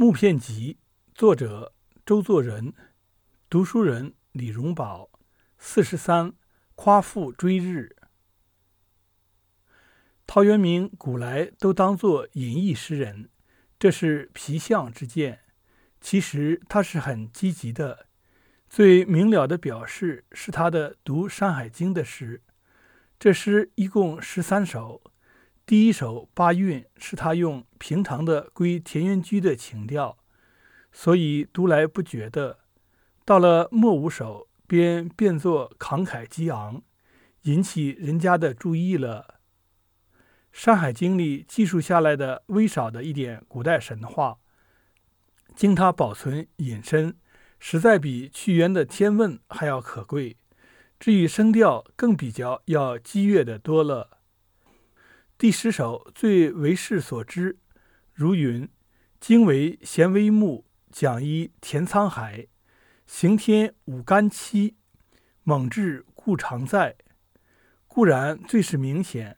木片集》，作者周作人，读书人李荣宝。四十三，夸父追日。陶渊明古来都当作隐逸诗人，这是皮相之见。其实他是很积极的。最明了的表示是他的读《山海经》的诗。这诗一共十三首。第一首八韵是他用平常的归田园居的情调，所以读来不觉得。到了末五首，便变作慷慨激昂，引起人家的注意了。《山海经》里记述下来的微少的一点古代神话，经他保存隐身，实在比屈原的《天问》还要可贵。至于声调，更比较要激越的多了。第十首最为世所知，如云：“经为衔微木，讲一填沧海。行天五干戚，猛志固常在。”固然最是明显。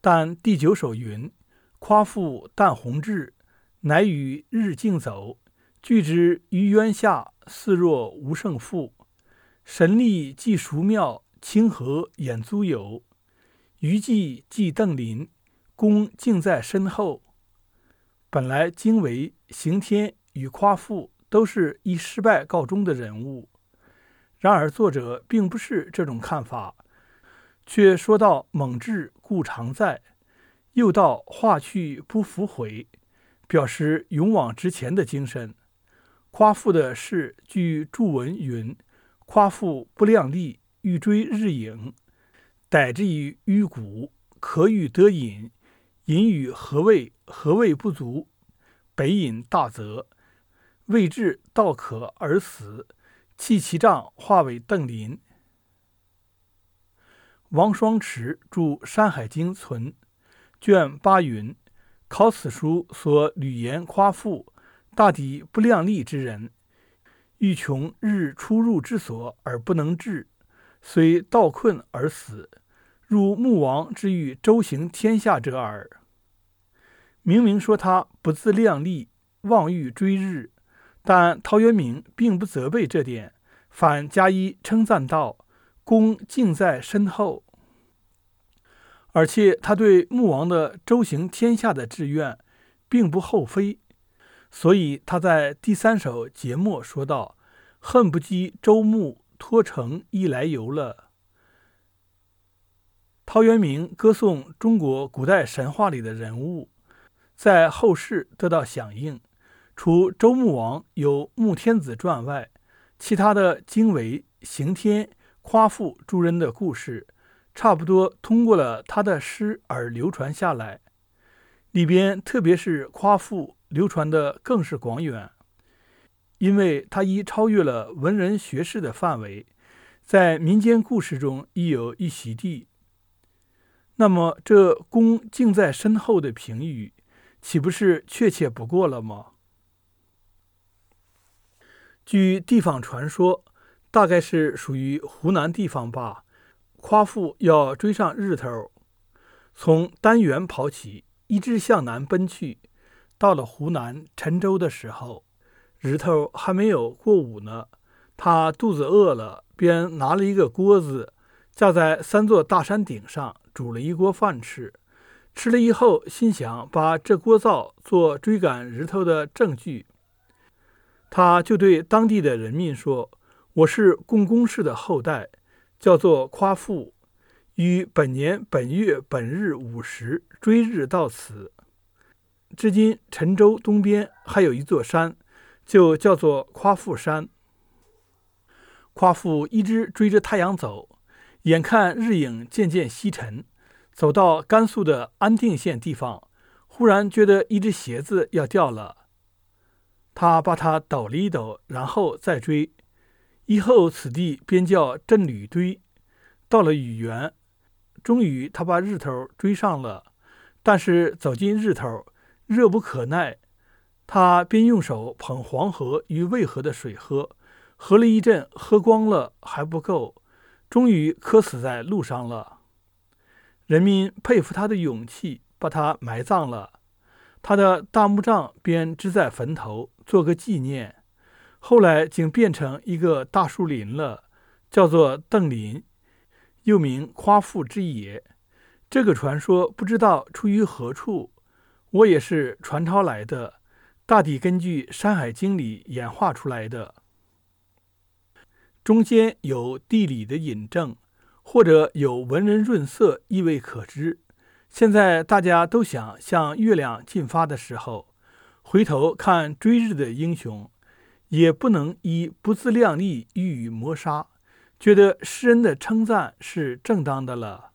但第九首云：“夸父但弘志，乃与日竞走。拒之于渊下，似若无胜负。神力既熟妙，清河掩租友。”虞姬祭邓林，功竟在身后。本来经纬、刑天与夸父都是以失败告终的人物，然而作者并不是这种看法，却说到猛志故常在，又到化去不复回，表示勇往直前的精神。夸父的是据注文云：“夸父不量力，欲追日影。”逮之于淤谷，可与得饮。饮与何味？何味不足？北饮大泽，未至道可而死。弃其杖，化为邓林。王双持著《山海经存》，卷八云：考此书所屡言夸父，大抵不量力之人，欲穷日出入之所而不能至，虽道困而死。如穆王之欲周行天下者耳。明明说他不自量力，妄欲追日，但陶渊明并不责备这点，反加以称赞道：“功尽在身后。”而且他对穆王的周行天下的志愿，并不后非。所以他在第三首节末说道：“恨不及周穆托城一来游了。”陶渊明歌颂中国古代神话里的人物，在后世得到响应。除周穆王有穆天子传外，其他的经纬、刑天、夸父诸人的故事，差不多通过了他的诗而流传下来。里边特别是夸父流传的更是广远，因为他已超越了文人学士的范围，在民间故事中亦有一席地。那么，这“功尽在身后”的评语，岂不是确切不过了吗？据地方传说，大概是属于湖南地方吧。夸父要追上日头，从丹园跑起，一直向南奔去。到了湖南郴州的时候，日头还没有过午呢。他肚子饿了，便拿了一个锅子，架在三座大山顶上。煮了一锅饭吃，吃了以后，心想把这锅灶做追赶日头的证据。他就对当地的人民说：“我是共工氏的后代，叫做夸父，于本年本月本日午时追日到此。至今陈州东边还有一座山，就叫做夸父山。夸父一直追着太阳走。”眼看日影渐渐西沉，走到甘肃的安定县地方，忽然觉得一只鞋子要掉了。他把它抖了一抖，然后再追。以后此地便叫镇吕堆。到了雨园，终于他把日头追上了。但是走进日头，热不可耐，他便用手捧黄河与渭河的水喝，喝了一阵，喝光了还不够。终于磕死在路上了。人民佩服他的勇气，把他埋葬了。他的大墓葬便支在坟头，做个纪念。后来竟变成一个大树林了，叫做邓林，又名夸父之野。这个传说不知道出于何处，我也是传抄来的，大抵根据《山海经》里演化出来的。中间有地理的引证，或者有文人润色，意味可知。现在大家都想向月亮进发的时候，回头看追日的英雄。也不能以不自量力予以抹杀，觉得诗人的称赞是正当的了。